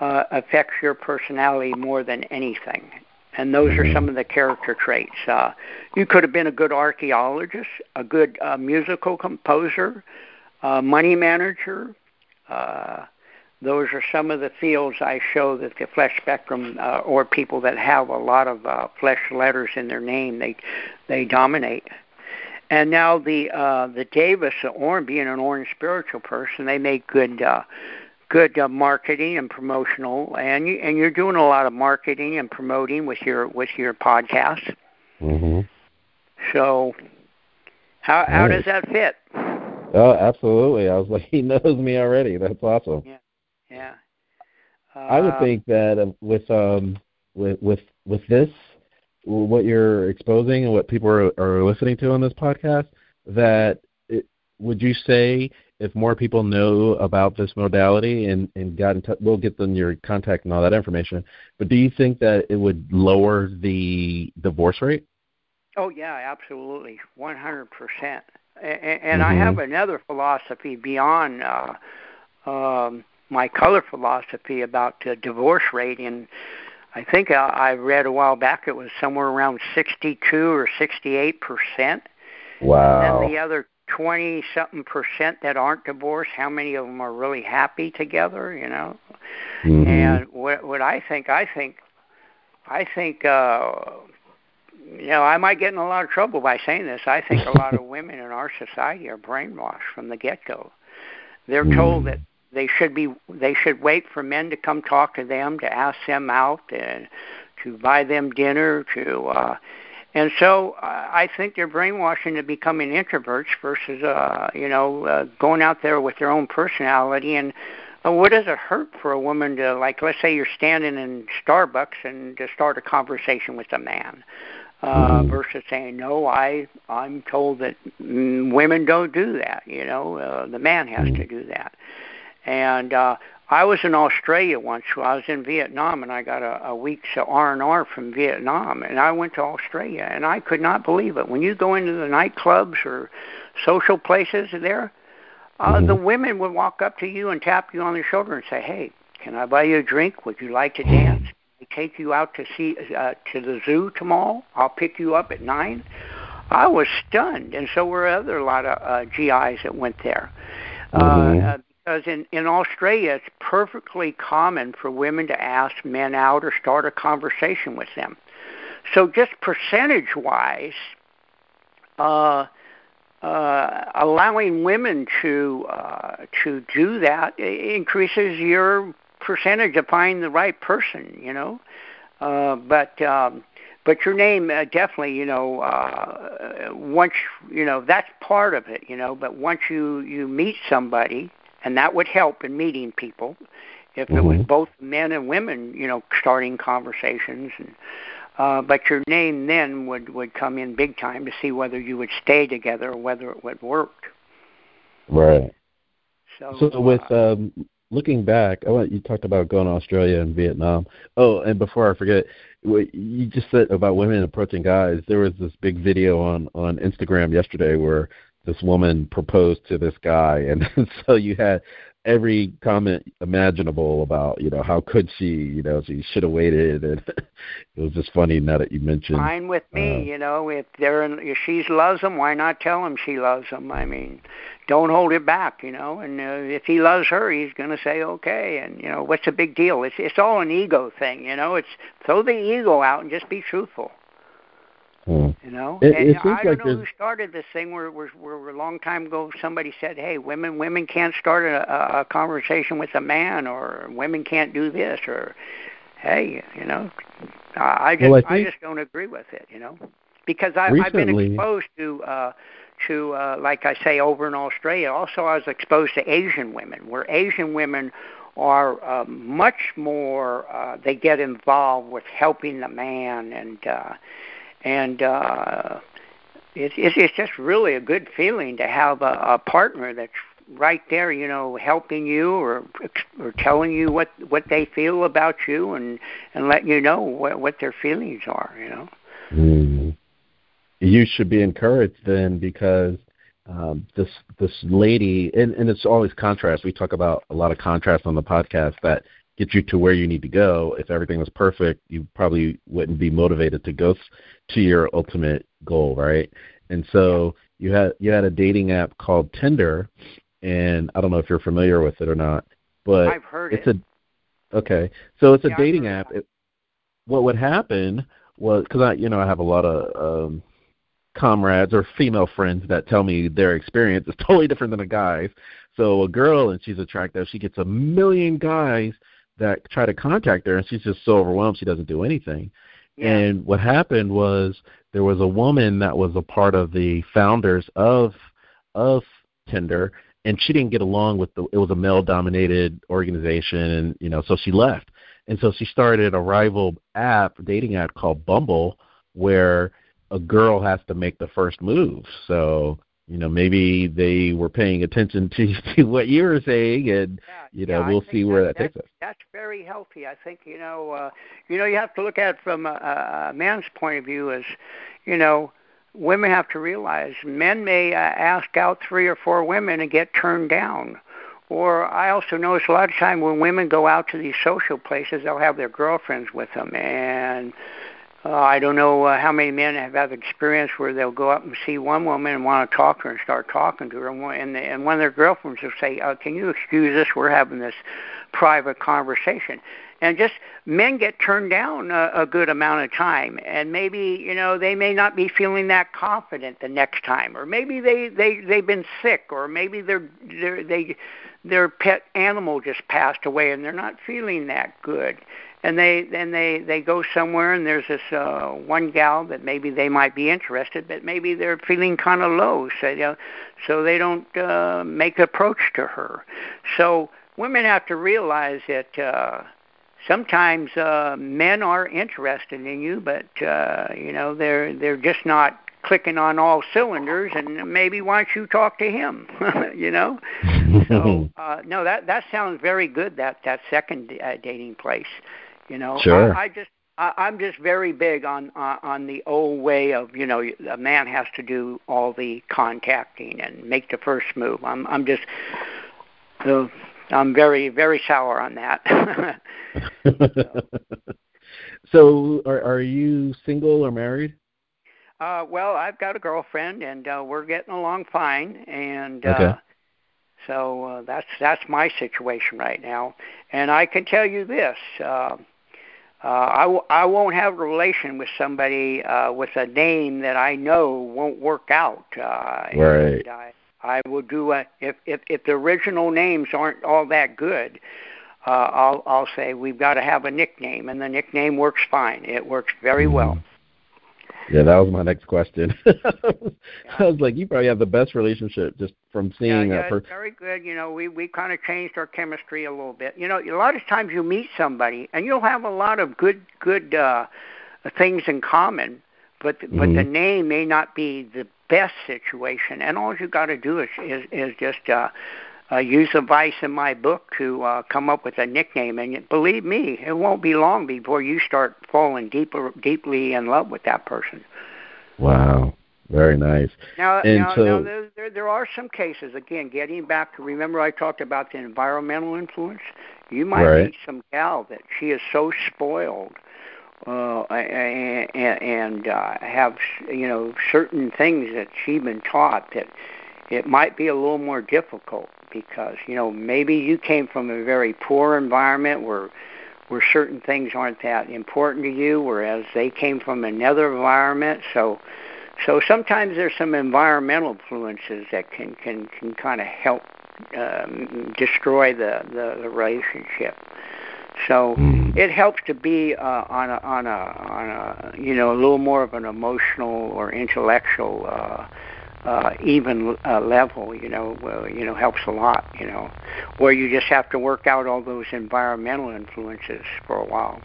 uh, affects your personality more than anything, and those are some of the character traits. Uh, you could have been a good archaeologist, a good uh, musical composer, uh, money manager. Uh, those are some of the fields I show that the flesh spectrum, uh, or people that have a lot of uh, flesh letters in their name, they they dominate. And now the uh, the Davis, the orange, being an orange spiritual person, they make good uh, good uh, marketing and promotional, and you and you're doing a lot of marketing and promoting with your with your podcast. Mm-hmm. So, how how does that fit? Oh, absolutely. I was like, [laughs] he knows me already. That's awesome. Yeah. Yeah. Uh, I would think that uh, with um with with with this what you're exposing and what people are, are listening to on this podcast that it, would you say if more people know about this modality and and got in touch we'll get them your contact and all that information but do you think that it would lower the divorce rate oh yeah absolutely 100% and, and mm-hmm. i have another philosophy beyond uh um my color philosophy about the divorce rate and I think I, I read a while back it was somewhere around 62 or 68 percent. Wow. And then the other 20 something percent that aren't divorced, how many of them are really happy together, you know? Mm-hmm. And what what I think, I think I think uh you know, I might get in a lot of trouble by saying this. I think a lot of [laughs] women in our society are brainwashed from the get-go. They're told that they should be they should wait for men to come talk to them to ask them out and to buy them dinner to uh and so uh, I think they're brainwashing to becoming introverts versus uh you know uh, going out there with their own personality. And uh, what does it hurt for a woman to like let's say you're standing in Starbucks and to start a conversation with a man uh versus saying no i i'm told that mm, women don't do that you know uh, the man has to do that and uh, I was in Australia once. I was in Vietnam, and I got a, a week's R and R from Vietnam, and I went to Australia, and I could not believe it. When you go into the nightclubs or social places there, uh, mm-hmm. the women would walk up to you and tap you on the shoulder and say, "Hey, can I buy you a drink? Would you like to dance? We take you out to see uh, to the zoo tomorrow. I'll pick you up at nine. I was stunned, and so were other a lot of uh, GIs that went there. Mm-hmm. Because in, in Australia, it's perfectly common for women to ask men out or start a conversation with them. So, just percentage wise, uh, uh, allowing women to uh, to do that increases your percentage of finding the right person. You know, uh, but um, but your name uh, definitely, you know, uh, once you know that's part of it. You know, but once you you meet somebody and that would help in meeting people if it was mm-hmm. both men and women, you know, starting conversations and Uh, but your name then would would come in big time to see whether you would stay together or whether it would work. Right. So, so with uh, um, looking back, I want you talked about going to Australia and Vietnam. Oh, and before I forget, you just said about women approaching guys. There was this big video on on Instagram yesterday where this woman proposed to this guy, and [laughs] so you had every comment imaginable about you know how could she you know she should have waited. [laughs] And it was just funny now that you mentioned fine with me uh, you know if they're in, if she loves him why not tell him she loves him? I mean don't hold it back you know. And uh, if he loves her he's going to say okay. And you know what's the big deal? It's it's all an ego thing you know. It's throw the ego out and just be truthful Hmm. You know, it, and it I don't like know there's... who started this thing. Where, where, where a long time ago somebody said, "Hey, women, women can't start a, a conversation with a man, or women can't do this, or hey, you know." I just, well, I, I, just don't agree with it. You know, because I, recently... I've been exposed to. uh to uh, like I say over in Australia. Also, I was exposed to Asian women, where Asian women are um, much more. Uh, they get involved with helping the man and uh, and uh, it's, it's it's just really a good feeling to have a, a partner that's right there, you know, helping you or or telling you what what they feel about you and and letting you know what what their feelings are, you know. Mm. You should be encouraged then because um, this this lady and, and it's always contrast. We talk about a lot of contrast on the podcast that get you to where you need to go. If everything was perfect, you probably wouldn't be motivated to go to your ultimate goal, right? And so you had you had a dating app called Tinder, and I don't know if you're familiar with it or not, but I've heard it's it. a okay. So it's a yeah, dating app. It, what would happen was because I you know I have a lot of um, comrades or female friends that tell me their experience is [laughs] totally different than a guy's. So a girl and she's attractive, she gets a million guys that try to contact her, and she's just so overwhelmed she doesn't do anything. Yeah. And what happened was there was a woman that was a part of the founders of of Tinder, and she didn't get along with the. It was a male-dominated organization, and you know, so she left. And so she started a rival app, dating app called Bumble, where a girl has to make the first move. So you know maybe they were paying attention to, [laughs] to what you were saying and yeah, you know yeah, we'll see where that, that takes us. that's very healthy. I think you know uh you know you have to look at it from a, a man's point of view as you know women have to realize men may uh, ask out three or four women and get turned down. Or I also notice a lot of time when women go out to these social places, they'll have their girlfriends with them, and uh, I don't know uh, how many men have had experience where they'll go up and see one woman and want to talk to her and start talking to her, and, and, and one of their girlfriends will say, uh, "Can you excuse us? We're having this private conversation." And just men get turned down a, a good amount of time, and maybe you know they may not be feeling that confident the next time, or maybe they they they've been sick, or maybe they're, they're they their pet animal just passed away and they're not feeling that good and they then they they go somewhere and there's this uh one gal that maybe they might be interested but maybe they're feeling kind of low so you know, so they don't uh make approach to her. So women have to realize that uh sometimes uh men are interested in you but uh you know they're they're just not clicking on all cylinders and maybe why don't you talk to him [laughs] you know? So [laughs] uh no that that sounds very good that that second uh, dating place you know, sure. I, I just I, I'm just very big on uh, on the old way of you know a man has to do all the contacting and make the first move. I'm I'm just uh, I'm very very sour on that. so, [laughs] so are are you single or married? Uh, well, I've got a girlfriend, and uh, we're getting along fine, and okay. uh, so uh, that's that's my situation right now. And I can tell you this: uh, uh, I, w- I won't have a relation with somebody uh, with a name that I know won't work out. Uh, right. I, I will do a if, if if the original names aren't all that good. Uh, I'll I'll say we've got to have a nickname, and the nickname works fine. It works very well. Yeah, that was my next question. [laughs] I was like, you probably have the best relationship just from seeing yeah, yeah, person. very good. You know, we we kind of changed our chemistry a little bit. You know, a lot of times you meet somebody and you'll have a lot of good good uh things in common, but mm-hmm. but the mm-hmm. name may not be the best situation. And all you got to do is is, is just uh, uh, use a vice in my book to uh, come up with a nickname. And believe me, it won't be long before you start falling deeper, deeply in love with that person. Wow. Very nice. Now, now, so, now there, there, there are some cases. Again, getting back to remember I talked about the environmental influence. You might right. meet some gal that she is so spoiled, uh, and, and uh, have you know certain things that she's been taught that it might be a little more difficult because you know maybe you came from a very poor environment where where certain things aren't that important to you, whereas they came from another environment. So, so sometimes there's some environmental influences that can can can kind of help um, destroy the, the the relationship. So mm. it helps to be uh, on a on a on a you know a little more of an emotional or intellectual. Uh, uh, even uh, level, you know, uh, you know, helps a lot, you know, where you just have to work out all those environmental influences for a while.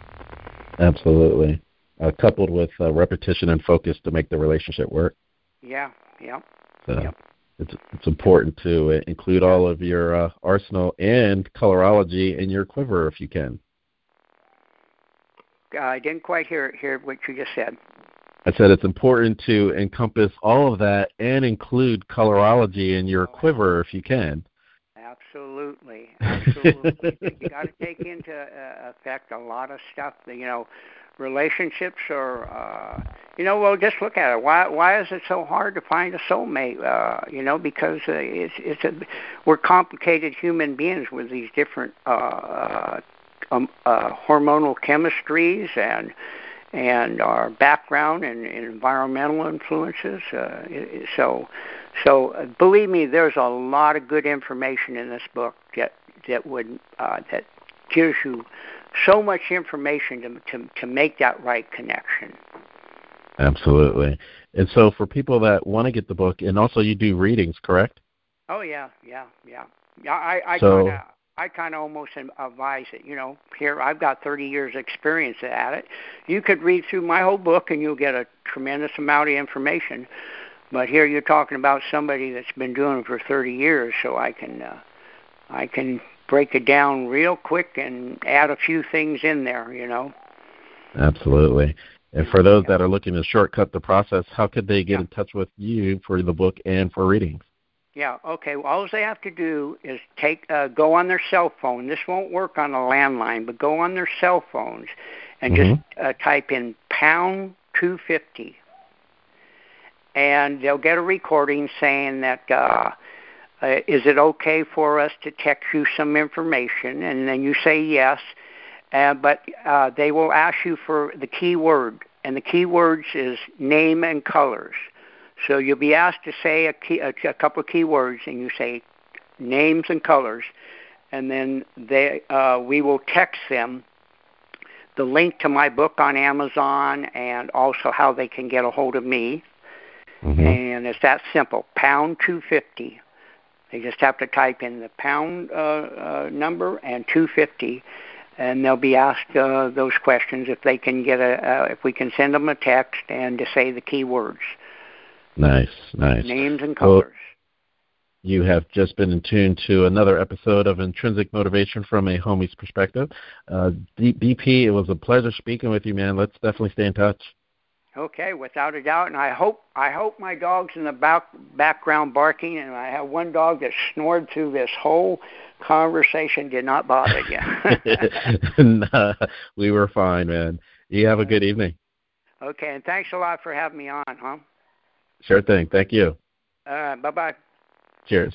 Absolutely, uh, coupled with uh, repetition and focus to make the relationship work. Yeah, yeah. So yep. it's it's important to include all of your uh, arsenal and colorology in your quiver if you can. I didn't quite hear hear what you just said. I said it's important to encompass all of that and include colorology in your quiver if you can. Absolutely, absolutely. [laughs] you got to take into uh, effect a lot of stuff. You know, relationships are. Uh, you know, well, just look at it. Why why is it so hard to find a soulmate? Uh, you know, because uh, it's it's a we're complicated human beings with these different uh, uh, um, uh, hormonal chemistries and and our background and, and environmental influences. Uh, so, so uh, believe me, there's a lot of good information in this book that that would uh, that gives you so much information to, to to make that right connection. Absolutely. And so, for people that want to get the book, and also you do readings, correct? Oh yeah, yeah, yeah. Yeah, I, I so, I kind of almost advise it. You know, here I've got 30 years experience at it. You could read through my whole book and you'll get a tremendous amount of information. But here you're talking about somebody that's been doing it for 30 years, so I can uh, I can break it down real quick and add a few things in there. You know. Absolutely. And for those that are looking to shortcut the process, how could they get yeah. in touch with you for the book and for readings? Yeah. Okay. Well, all they have to do is take uh, go on their cell phone. This won't work on a landline, but go on their cell phones and mm-hmm. just uh, type in pound two fifty, and they'll get a recording saying that. Uh, uh, is it okay for us to text you some information? And then you say yes, uh, but uh, they will ask you for the keyword, and the keywords is name and colors. So you'll be asked to say a, key, a, a couple of key words, and you say names and colors, and then they uh, we will text them the link to my book on Amazon and also how they can get a hold of me. Mm-hmm. And it's that simple. Pound two fifty. They just have to type in the pound uh, uh, number and two fifty, and they'll be asked uh, those questions if they can get a uh, if we can send them a text and to say the keywords. Nice, nice. Names and colors. Well, you have just been in tune to another episode of Intrinsic Motivation from a Homie's Perspective. Uh, BP, it was a pleasure speaking with you, man. Let's definitely stay in touch. Okay, without a doubt, and I hope I hope my dog's in the back, background barking, and I have one dog that snored through this whole conversation. Did not bother you. [laughs] nah, we were fine, man. You have a good evening. Okay, and thanks a lot for having me on, huh? Sure thing. Thank you. Uh, bye bye. Cheers.